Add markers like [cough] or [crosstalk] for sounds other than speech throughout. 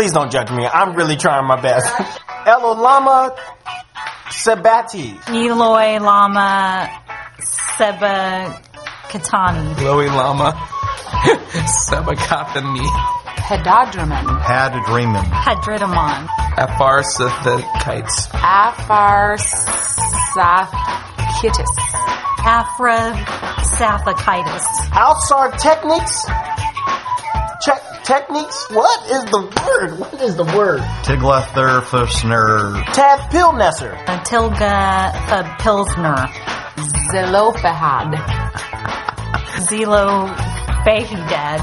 Please don't judge me. I'm really trying my best. [laughs] Elolama Sabati. Eloi Lama Seba Katani. Chloe Lama. Sabakathani. [laughs] Pedodramon. Hadriman. Hadridamon. Afar Sathikites. Apharsaphitis. Afra Saphikitis. Alsar Techniques? Check techniques? What is the word? What is the word? Tiglath-Therfesner. Tad Pilnesser. Tilga uh, Pilsner. Zelophehad. Zelo Bahidad.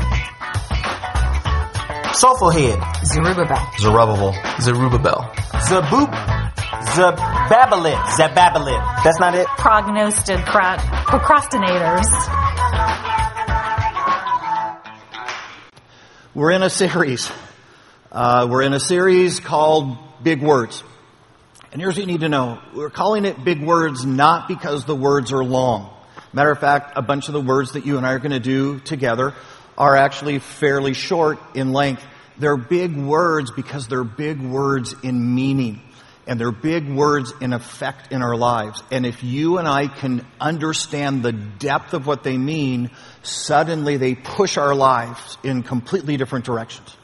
Sofohead. Zerubbabel. Zerubbabel. Zerubbabel. Zabub. Zababalit. Zababalit. That's not it? Prognosted pro- procrastinators. We're in a series. Uh, we're in a series called Big Words. And here's what you need to know. We're calling it Big Words not because the words are long. Matter of fact, a bunch of the words that you and I are going to do together are actually fairly short in length. They're big words because they're big words in meaning. And they're big words in effect in our lives. And if you and I can understand the depth of what they mean, suddenly they push our lives in completely different directions.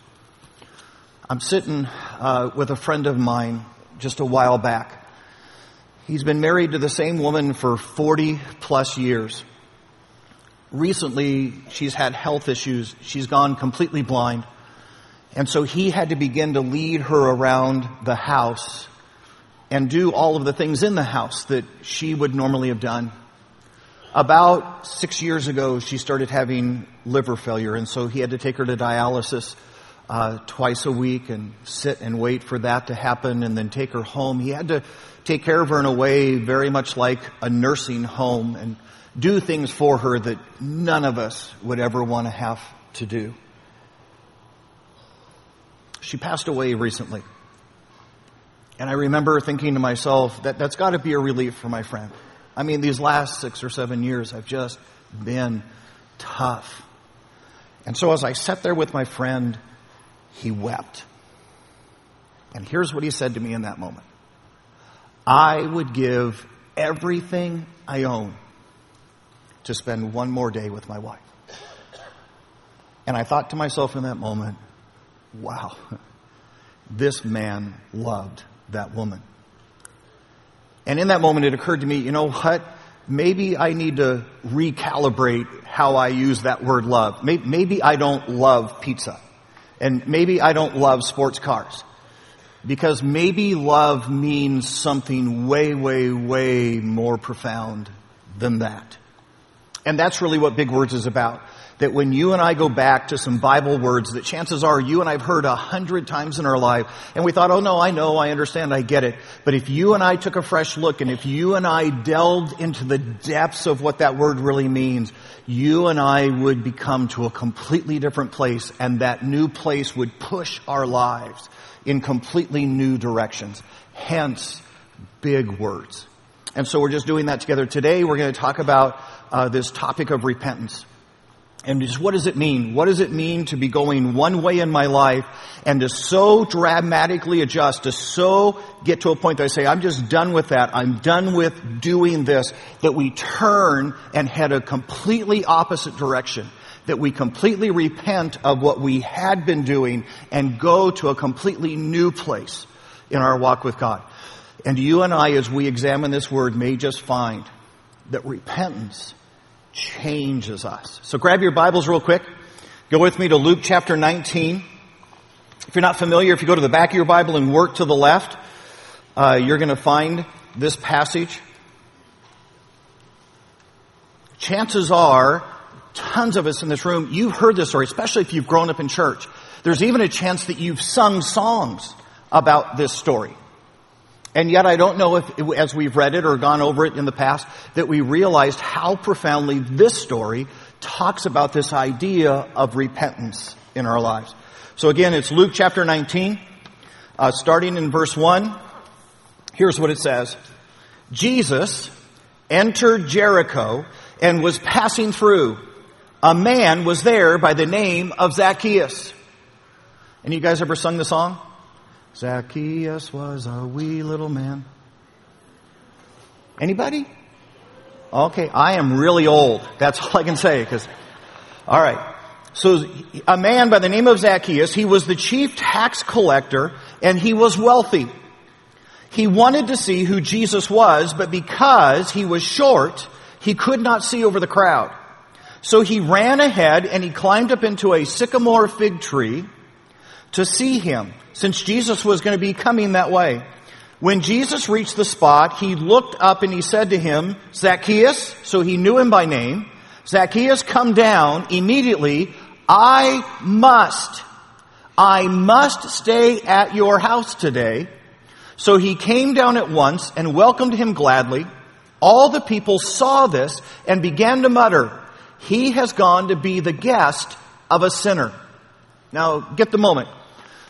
I'm sitting uh, with a friend of mine just a while back. He's been married to the same woman for 40 plus years. Recently, she's had health issues. She's gone completely blind. And so he had to begin to lead her around the house and do all of the things in the house that she would normally have done. About six years ago, she started having liver failure, and so he had to take her to dialysis uh, twice a week and sit and wait for that to happen and then take her home. He had to take care of her in a way very much like a nursing home and do things for her that none of us would ever want to have to do. She passed away recently. And I remember thinking to myself that that's got to be a relief for my friend. I mean, these last six or seven years have just been tough. And so as I sat there with my friend, he wept. And here's what he said to me in that moment. I would give everything I own to spend one more day with my wife. And I thought to myself in that moment, wow, [laughs] this man loved that woman. And in that moment, it occurred to me, you know what? Maybe I need to recalibrate how I use that word love. Maybe I don't love pizza. And maybe I don't love sports cars. Because maybe love means something way, way, way more profound than that. And that's really what Big Words is about. That when you and I go back to some Bible words that chances are you and I've heard a hundred times in our life, and we thought, oh no, I know, I understand, I get it. But if you and I took a fresh look, and if you and I delved into the depths of what that word really means, you and I would become to a completely different place, and that new place would push our lives in completely new directions. Hence, big words. And so we're just doing that together. Today we're going to talk about uh, this topic of repentance. And just what does it mean? What does it mean to be going one way in my life and to so dramatically adjust, to so get to a point that I say, I'm just done with that. I'm done with doing this, that we turn and head a completely opposite direction. That we completely repent of what we had been doing and go to a completely new place in our walk with God. And you and I, as we examine this word, may just find that repentance changes us. So grab your Bibles real quick. Go with me to Luke chapter 19. If you're not familiar, if you go to the back of your Bible and work to the left, uh, you're going to find this passage. Chances are, tons of us in this room, you've heard this story, especially if you've grown up in church. There's even a chance that you've sung songs about this story. And yet I don't know if, as we've read it or gone over it in the past, that we realized how profoundly this story talks about this idea of repentance in our lives. So again, it's Luke chapter 19, uh, starting in verse 1. Here's what it says. Jesus entered Jericho and was passing through. A man was there by the name of Zacchaeus. Of you guys ever sung the song? Zacchaeus was a wee little man. Anybody? Okay, I am really old. That's all I can say. Because, all right. So, a man by the name of Zacchaeus, he was the chief tax collector, and he was wealthy. He wanted to see who Jesus was, but because he was short, he could not see over the crowd. So he ran ahead and he climbed up into a sycamore fig tree to see him, since Jesus was going to be coming that way. When Jesus reached the spot, he looked up and he said to him, Zacchaeus, so he knew him by name, Zacchaeus, come down immediately. I must, I must stay at your house today. So he came down at once and welcomed him gladly. All the people saw this and began to mutter, he has gone to be the guest of a sinner. Now, get the moment.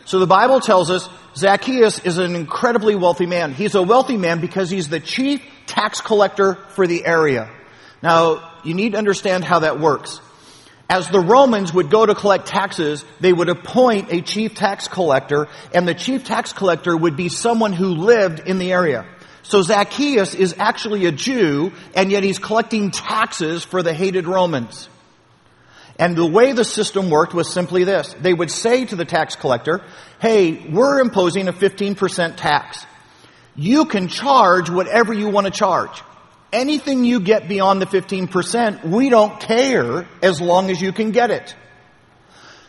So the Bible tells us Zacchaeus is an incredibly wealthy man. He's a wealthy man because he's the chief tax collector for the area. Now, you need to understand how that works. As the Romans would go to collect taxes, they would appoint a chief tax collector, and the chief tax collector would be someone who lived in the area. So Zacchaeus is actually a Jew, and yet he's collecting taxes for the hated Romans. And the way the system worked was simply this. They would say to the tax collector, hey, we're imposing a 15% tax. You can charge whatever you want to charge. Anything you get beyond the 15%, we don't care as long as you can get it.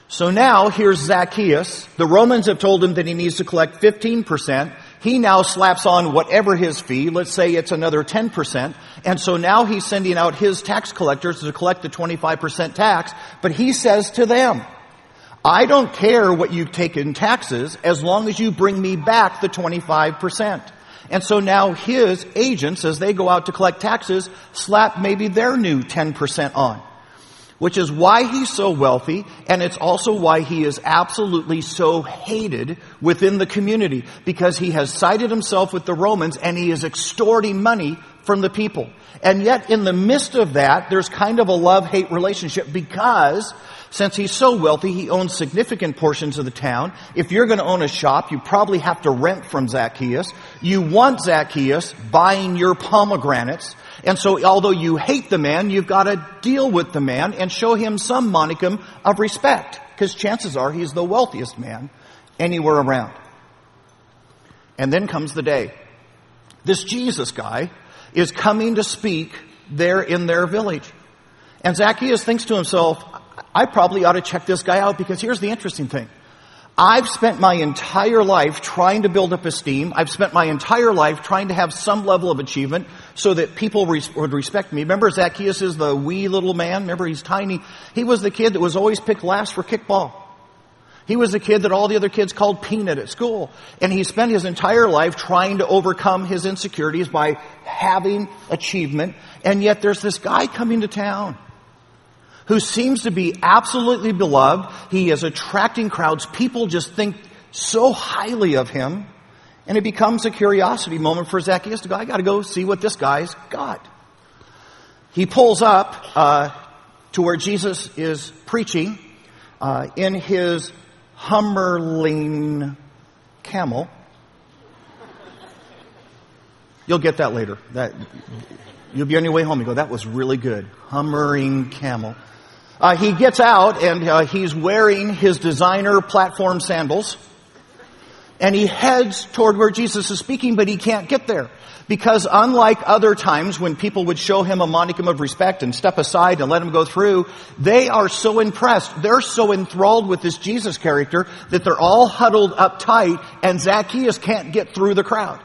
So now here's Zacchaeus. The Romans have told him that he needs to collect 15%. He now slaps on whatever his fee, let's say it's another 10%, and so now he's sending out his tax collectors to collect the 25% tax, but he says to them, I don't care what you take in taxes as long as you bring me back the 25%. And so now his agents, as they go out to collect taxes, slap maybe their new 10% on which is why he's so wealthy, and it's also why he is absolutely so hated within the community, because he has sided himself with the Romans and he is extorting money from the people. And yet in the midst of that, there's kind of a love-hate relationship because since he's so wealthy, he owns significant portions of the town. If you're going to own a shop, you probably have to rent from Zacchaeus. You want Zacchaeus buying your pomegranates. And so although you hate the man, you've got to deal with the man and show him some monicum of respect. Because chances are he's the wealthiest man anywhere around. And then comes the day. This Jesus guy is coming to speak there in their village. And Zacchaeus thinks to himself, I probably ought to check this guy out because here's the interesting thing. I've spent my entire life trying to build up esteem. I've spent my entire life trying to have some level of achievement so that people res- would respect me. Remember Zacchaeus is the wee little man? Remember he's tiny? He was the kid that was always picked last for kickball. He was the kid that all the other kids called peanut at school. And he spent his entire life trying to overcome his insecurities by having achievement. And yet there's this guy coming to town who seems to be absolutely beloved. He is attracting crowds. People just think so highly of him. And it becomes a curiosity moment for Zacchaeus to go, I gotta go see what this guy's got. He pulls up, uh, to where Jesus is preaching, uh, in his Hummerling camel. You'll get that later. That, you'll be on your way home. You go, that was really good. Hummering camel. Uh, he gets out and uh, he's wearing his designer platform sandals. And he heads toward where Jesus is speaking, but he can't get there. Because unlike other times when people would show him a monicum of respect and step aside and let him go through, they are so impressed. They're so enthralled with this Jesus character that they're all huddled up tight and Zacchaeus can't get through the crowd.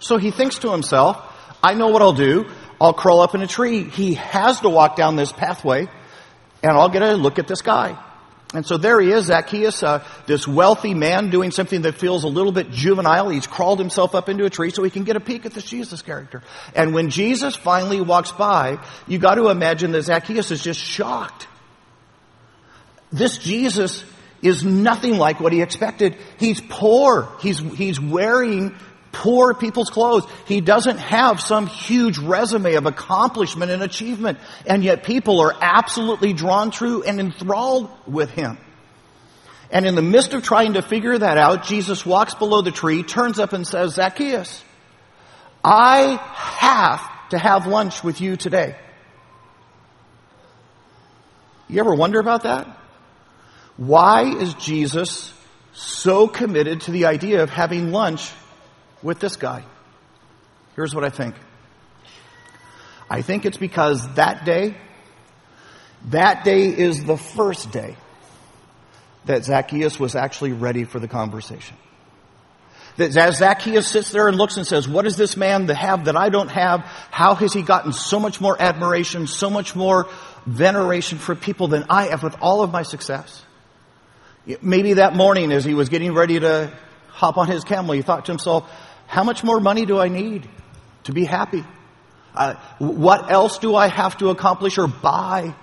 So he thinks to himself, I know what I'll do. I'll crawl up in a tree. He has to walk down this pathway and I'll get a look at this guy. And so there he is, Zacchaeus, uh, this wealthy man doing something that feels a little bit juvenile. He's crawled himself up into a tree so he can get a peek at this Jesus character. And when Jesus finally walks by, you got to imagine that Zacchaeus is just shocked. This Jesus is nothing like what he expected. He's poor. He's, he's wearing poor people's clothes. He doesn't have some huge resume of accomplishment and achievement. And yet people are absolutely drawn to and enthralled with him. And in the midst of trying to figure that out, Jesus walks below the tree, turns up and says, Zacchaeus, I have to have lunch with you today. You ever wonder about that? Why is Jesus so committed to the idea of having lunch with this guy? Here's what I think. I think it's because that day, that day is the first day that Zacchaeus was actually ready for the conversation. That as Zacchaeus sits there and looks and says, what does this man have that I don't have? How has he gotten so much more admiration, so much more veneration for people than I have with all of my success? Maybe that morning as he was getting ready to hop on his camel, he thought to himself, how much more money do I need to be happy? Uh, what else do I have to accomplish or buy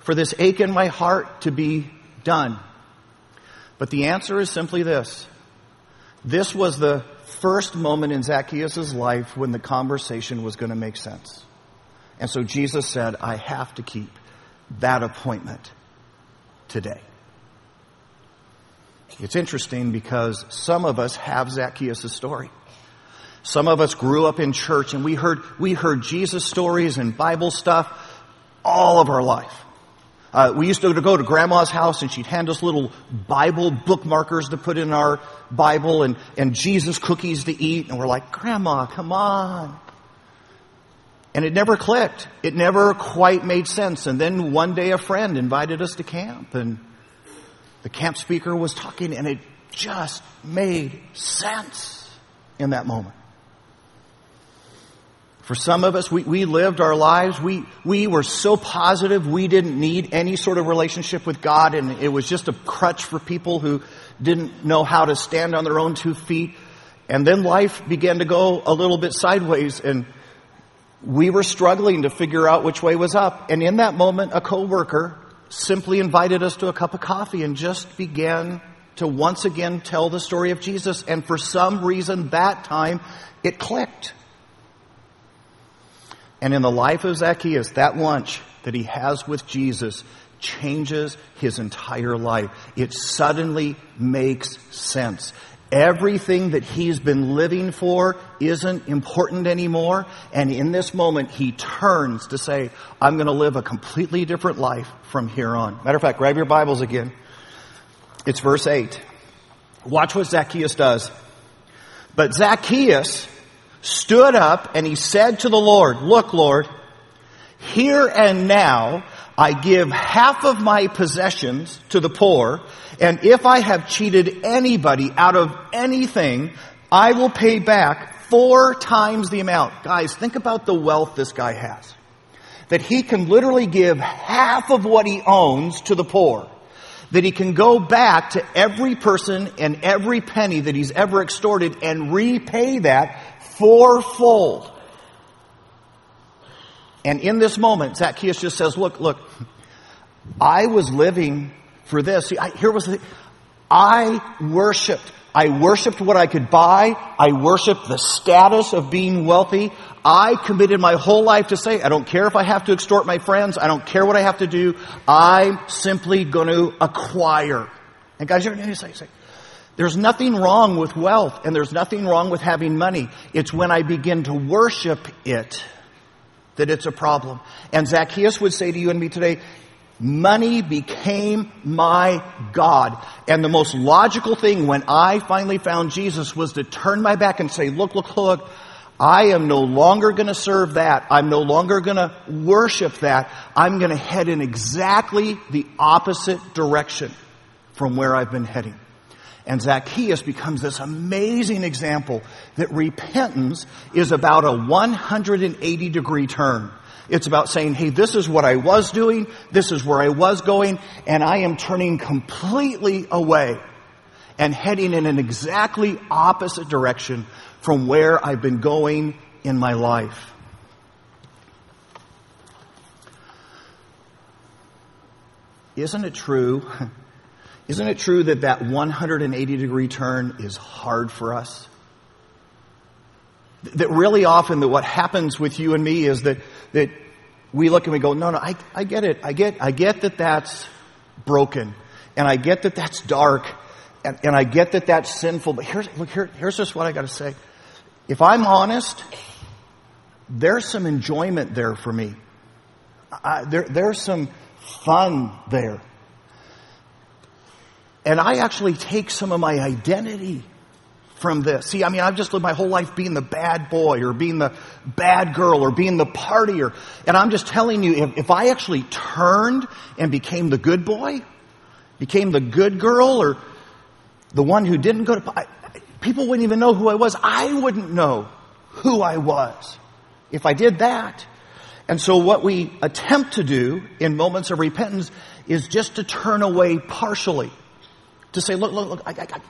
for this ache in my heart to be done? But the answer is simply this. This was the first moment in Zacchaeus' life when the conversation was going to make sense. And so Jesus said, I have to keep that appointment today. It's interesting because some of us have Zacchaeus' story. Some of us grew up in church and we heard, we heard Jesus stories and Bible stuff all of our life. Uh, we used to go to grandma's house and she'd hand us little Bible bookmarkers to put in our Bible and, and Jesus cookies to eat. And we're like, grandma, come on. And it never clicked. It never quite made sense. And then one day a friend invited us to camp and the camp speaker was talking and it just made sense in that moment. For some of us, we, we lived our lives, we, we were so positive we didn't need any sort of relationship with God and it was just a crutch for people who didn't know how to stand on their own two feet. And then life began to go a little bit sideways and we were struggling to figure out which way was up. And in that moment, a coworker simply invited us to a cup of coffee and just began to once again tell the story of Jesus. And for some reason that time, it clicked. And in the life of Zacchaeus, that lunch that he has with Jesus changes his entire life. It suddenly makes sense. Everything that he's been living for isn't important anymore. And in this moment, he turns to say, I'm going to live a completely different life from here on. Matter of fact, grab your Bibles again. It's verse 8. Watch what Zacchaeus does. But Zacchaeus stood up and he said to the Lord, look, Lord, here and now I give half of my possessions to the poor, and if I have cheated anybody out of anything, I will pay back four times the amount. Guys, think about the wealth this guy has. That he can literally give half of what he owns to the poor. That he can go back to every person and every penny that he's ever extorted and repay that fourfold. And in this moment, Zacchaeus just says, look, look, I was living for this. See, I, here was the, I worshiped. I worshiped what I could buy. I worshiped the status of being wealthy. I committed my whole life to say, I don't care if I have to extort my friends. I don't care what I have to do. I'm simply going to acquire. And guys, you're going to say, say, there's nothing wrong with wealth and there's nothing wrong with having money. It's when I begin to worship it that it's a problem. And Zacchaeus would say to you and me today, money became my God. And the most logical thing when I finally found Jesus was to turn my back and say, look, look, look, I am no longer going to serve that. I'm no longer going to worship that. I'm going to head in exactly the opposite direction from where I've been heading. And Zacchaeus becomes this amazing example that repentance is about a 180 degree turn. It's about saying, hey, this is what I was doing, this is where I was going, and I am turning completely away and heading in an exactly opposite direction from where I've been going in my life. Isn't it true [laughs] Isn't it true that that 180 degree turn is hard for us? That really often that what happens with you and me is that, that we look and we go, no, no, I, I get it. I get, I get that that's broken. And I get that that's dark, and, and I get that that's sinful, but here's, look, here, here's just what I gotta say. If I'm honest, there's some enjoyment there for me. I, there, there's some fun there. And I actually take some of my identity from this. See, I mean, I've just lived my whole life being the bad boy or being the bad girl or being the partier. And I'm just telling you, if, if I actually turned and became the good boy, became the good girl or the one who didn't go to, I, people wouldn't even know who I was. I wouldn't know who I was if I did that. And so what we attempt to do in moments of repentance is just to turn away partially. To say, look, look, look, I, I,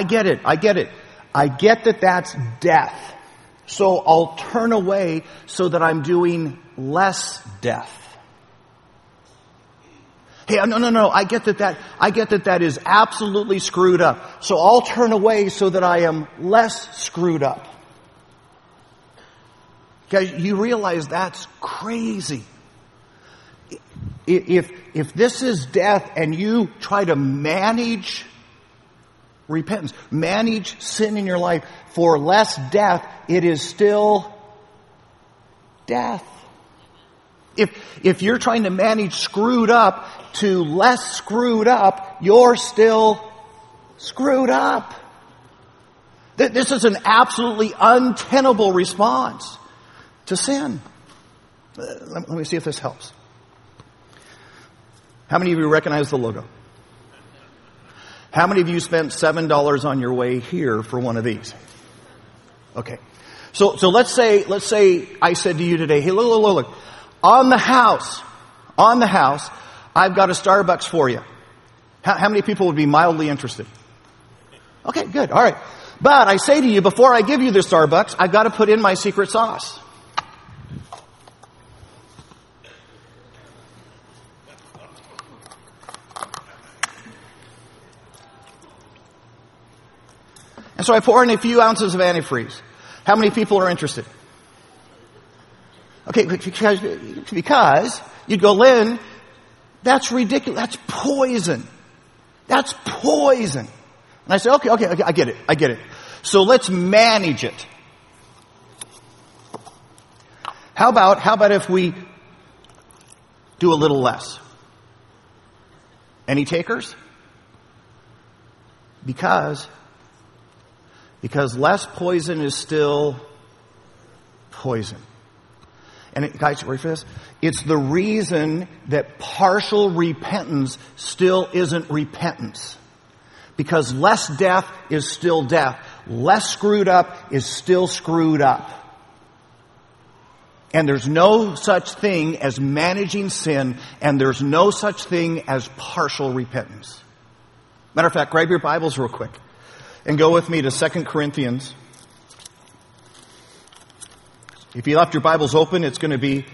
I get it, I get it. I get that that's death. So I'll turn away so that I'm doing less death. Hey, no, no, no, I get that that, I get that that is absolutely screwed up. So I'll turn away so that I am less screwed up. Guys, you realize that's crazy. If, if this is death and you try to manage repentance, manage sin in your life for less death, it is still death. If, if you're trying to manage screwed up to less screwed up, you're still screwed up. This is an absolutely untenable response to sin. Uh, let me see if this helps. How many of you recognize the logo? How many of you spent $7 on your way here for one of these? Okay. So, so let's say, let's say I said to you today, hey, look, look, look, look. On the house, on the house, I've got a Starbucks for you. How, how many people would be mildly interested? Okay, good. All right. But I say to you, before I give you the Starbucks, I've got to put in my secret sauce. And so I pour in a few ounces of antifreeze. How many people are interested? Okay, because, because you'd go, Lynn, that's ridiculous. That's poison. That's poison. And I say, okay, okay, okay, I get it. I get it. So let's manage it. How about, how about if we do a little less? Any takers? Because because less poison is still poison. And it, guys, ready for this? It's the reason that partial repentance still isn't repentance. Because less death is still death. Less screwed up is still screwed up. And there's no such thing as managing sin, and there's no such thing as partial repentance. Matter of fact, grab your Bibles real quick and go with me to 2 Corinthians. If you left your Bibles open, it's going to be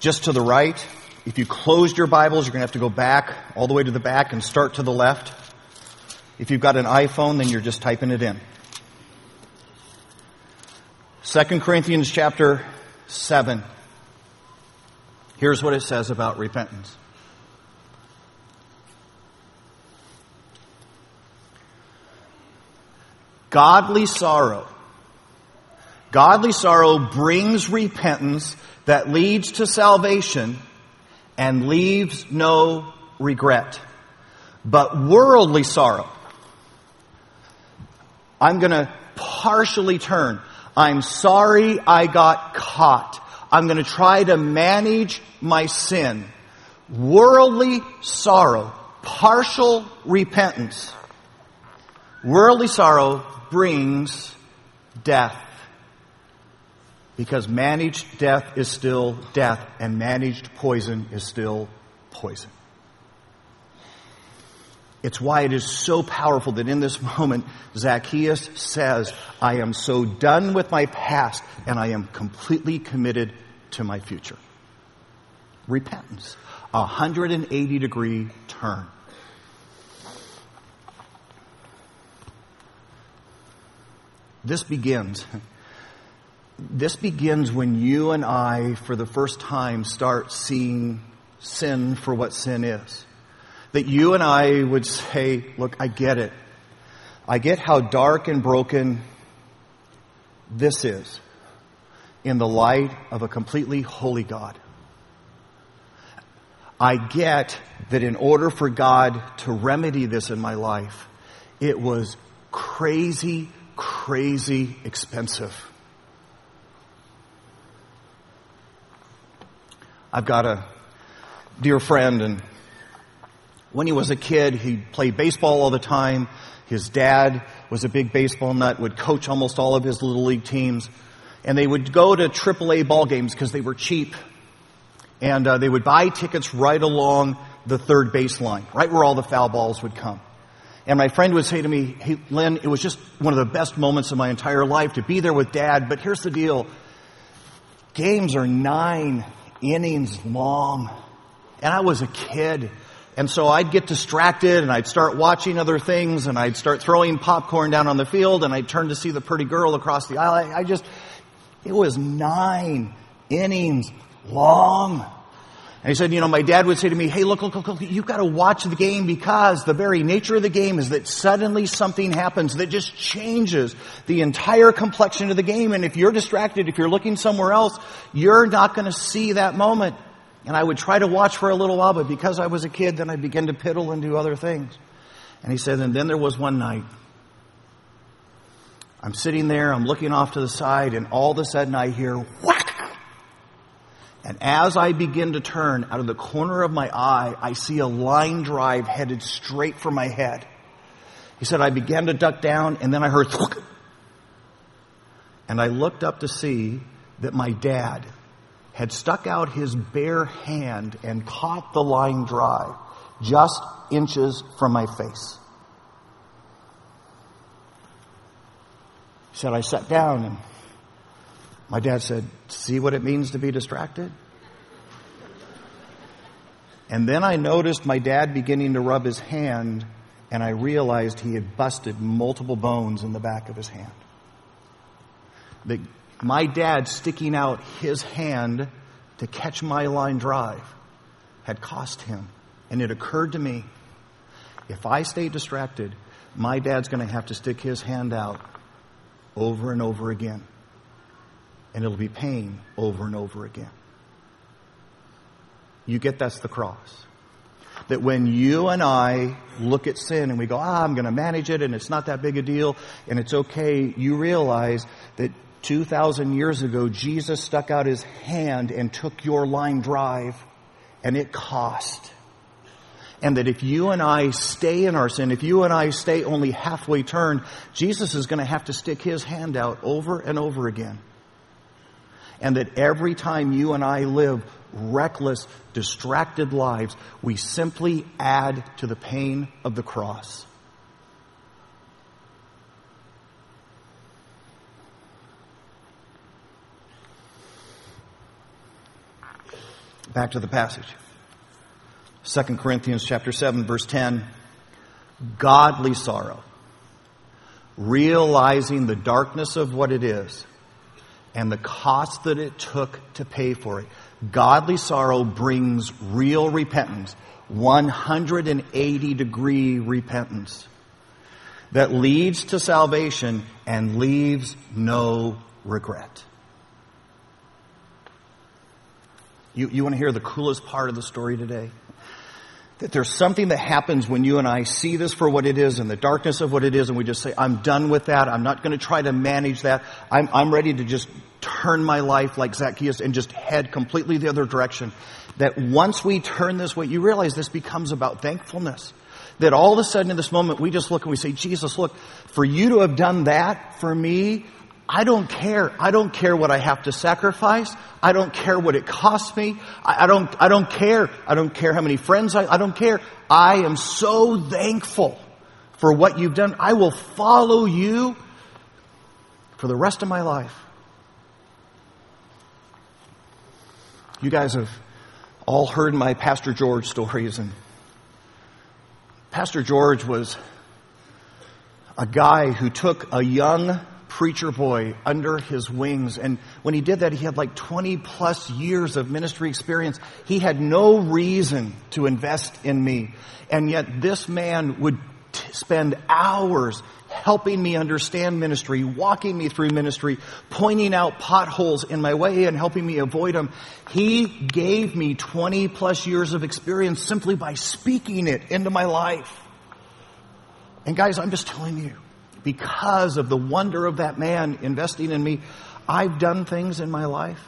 just to the right. If you closed your Bibles, you're going to have to go back all the way to the back and start to the left. If you've got an iPhone, then you're just typing it in. 2 Corinthians chapter 7. Here's what it says about repentance. Godly sorrow. Godly sorrow brings repentance that leads to salvation and leaves no regret. But worldly sorrow, I'm going to partially turn. I'm sorry I got caught. I'm going to try to manage my sin. Worldly sorrow, partial repentance. Worldly sorrow brings death. Because managed death is still death, and managed poison is still poison. It's why it is so powerful that in this moment, Zacchaeus says, I am so done with my past and I am completely committed to my future. Repentance. A 180 degree turn. This begins. This begins when you and I, for the first time, start seeing sin for what sin is. that you and I would say, look, I get it. I get how dark and broken this is in the light of a completely holy God. I get that in order for God to remedy this in my life, it was crazy, crazy expensive. I've got a dear friend and when he was a kid, he played baseball all the time. His dad was a big baseball nut, would coach almost all of his little league teams. And they would go to AAA ball games because they were cheap. And uh, they would buy tickets right along the third baseline, right where all the foul balls would come. And my friend would say to me, Hey, Lynn, it was just one of the best moments of my entire life to be there with dad. But here's the deal. Games are nine innings long. And I was a kid. And so I'd get distracted and I'd start watching other things and I'd start throwing popcorn down on the field and I'd turn to see the pretty girl across the aisle. I, just, it was nine innings long. And he said, you know, my dad would say to me, hey, look, look, look, look, you've got to watch the game because the very nature of the game is that suddenly something happens that just changes the entire complexion of the game. And if you're distracted, if you're looking somewhere else, you're not going to see that moment. And I would try to watch for a little while, but because I was a kid, then I began to piddle and do other things. And he said, and then there was one night. I'm sitting there, I'm looking off to the side, and all of a sudden I hear whack! And as I begin to turn out of the corner of my eye, I see a line drive headed straight for my head. He said, I began to duck down, and then I heard. And I looked up to see that my dad had stuck out his bare hand and caught the line drive just inches from my face. He said, I sat down and my dad said, See what it means to be distracted? And then I noticed my dad beginning to rub his hand, and I realized he had busted multiple bones in the back of his hand. That my dad sticking out his hand to catch my line drive had cost him. And it occurred to me if I stay distracted, my dad's going to have to stick his hand out over and over again. And it'll be pain over and over again. You get that's the cross. That when you and I look at sin and we go, ah, I'm going to manage it and it's not that big a deal and it's okay, you realize that 2,000 years ago, Jesus stuck out his hand and took your line drive and it cost. And that if you and I stay in our sin, if you and I stay only halfway turned, Jesus is going to have to stick his hand out over and over again. And that every time you and I live reckless, distracted lives, we simply add to the pain of the cross. Back to the passage. 2 Corinthians chapter 7 verse 10. Godly sorrow. Realizing the darkness of what it is and the cost that it took to pay for it. Godly sorrow brings real repentance. 180 degree repentance that leads to salvation and leaves no regret. You, you want to hear the coolest part of the story today? That there's something that happens when you and I see this for what it is and the darkness of what it is, and we just say, I'm done with that. I'm not going to try to manage that. I'm, I'm ready to just turn my life like Zacchaeus and just head completely the other direction. That once we turn this way, you realize this becomes about thankfulness. That all of a sudden in this moment, we just look and we say, Jesus, look, for you to have done that for me, I don't care. I don't care what I have to sacrifice. I don't care what it costs me. I, I don't, I don't care. I don't care how many friends I, I don't care. I am so thankful for what you've done. I will follow you for the rest of my life. You guys have all heard my Pastor George stories and Pastor George was a guy who took a young preacher boy under his wings. And when he did that, he had like 20 plus years of ministry experience. He had no reason to invest in me. And yet this man would t- spend hours helping me understand ministry, walking me through ministry, pointing out potholes in my way and helping me avoid them. He gave me 20 plus years of experience simply by speaking it into my life. And guys, I'm just telling you, because of the wonder of that man investing in me, I've done things in my life.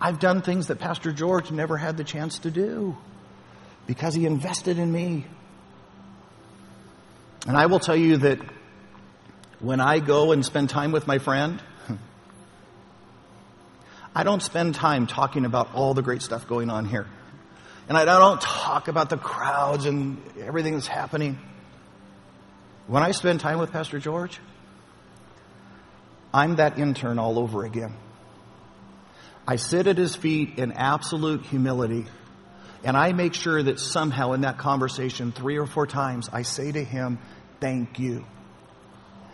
I've done things that Pastor George never had the chance to do because he invested in me. And I will tell you that when I go and spend time with my friend, [laughs] I don't spend time talking about all the great stuff going on here. And I don't talk about the crowds and everything that's happening. When I spend time with Pastor George, I'm that intern all over again. I sit at his feet in absolute humility, and I make sure that somehow in that conversation, three or four times, I say to him, Thank you.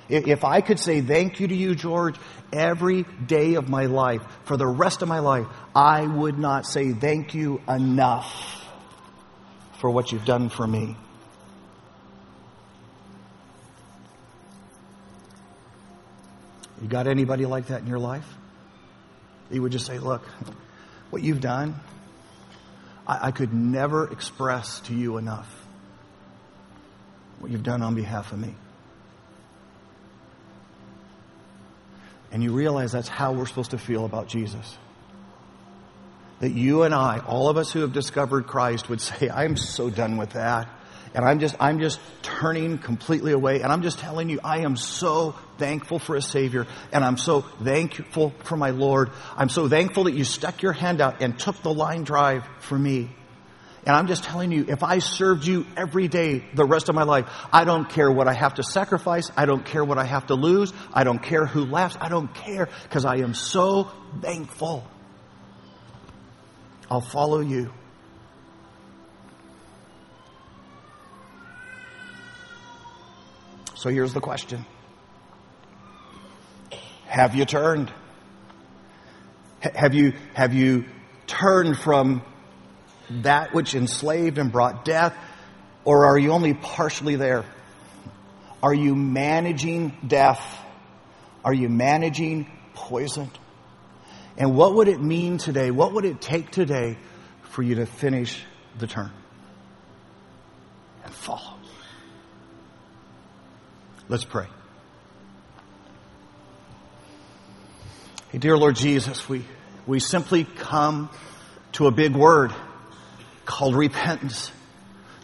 If I could say thank you to you, George, every day of my life, for the rest of my life, I would not say thank you enough for what you've done for me. Got anybody like that in your life? You would just say, look, what you've done, I, I could never express to you enough what you've done on behalf of me. And you realize that's how we're supposed to feel about Jesus. That you and I, all of us who have discovered Christ, would say, I'm so done with that. And I'm just, I'm just turning completely away. And I'm just telling you, I am so thankful for a Savior. And I'm so thankful for my Lord. I'm so thankful that you stuck your hand out and took the line drive for me. And I'm just telling you, if I served you every day the rest of my life, I don't care what I have to sacrifice. I don't care what I have to lose. I don't care who laughs. I don't care because I am so thankful. I'll follow you. So here's the question. Have you turned? Have you, have you turned from that which enslaved and brought death? Or are you only partially there? Are you managing death? Are you managing poison? And what would it mean today? What would it take today for you to finish the turn and follow? Let's pray. Hey, dear Lord Jesus, we, we simply come to a big word called repentance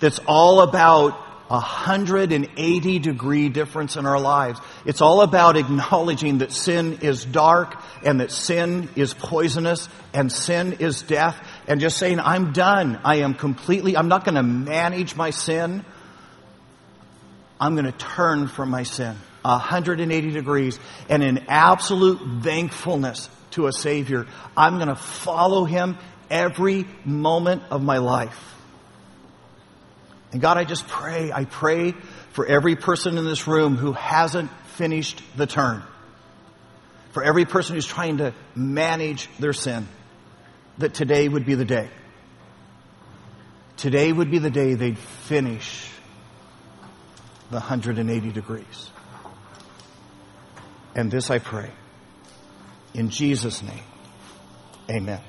that's all about a 180 degree difference in our lives. It's all about acknowledging that sin is dark and that sin is poisonous and sin is death and just saying, I'm done. I am completely, I'm not going to manage my sin. I'm going to turn from my sin 180 degrees and in absolute thankfulness to a Savior, I'm going to follow Him every moment of my life. And God, I just pray, I pray for every person in this room who hasn't finished the turn. For every person who's trying to manage their sin, that today would be the day. Today would be the day they'd finish the 180 degrees. And this I pray. In Jesus' name, amen.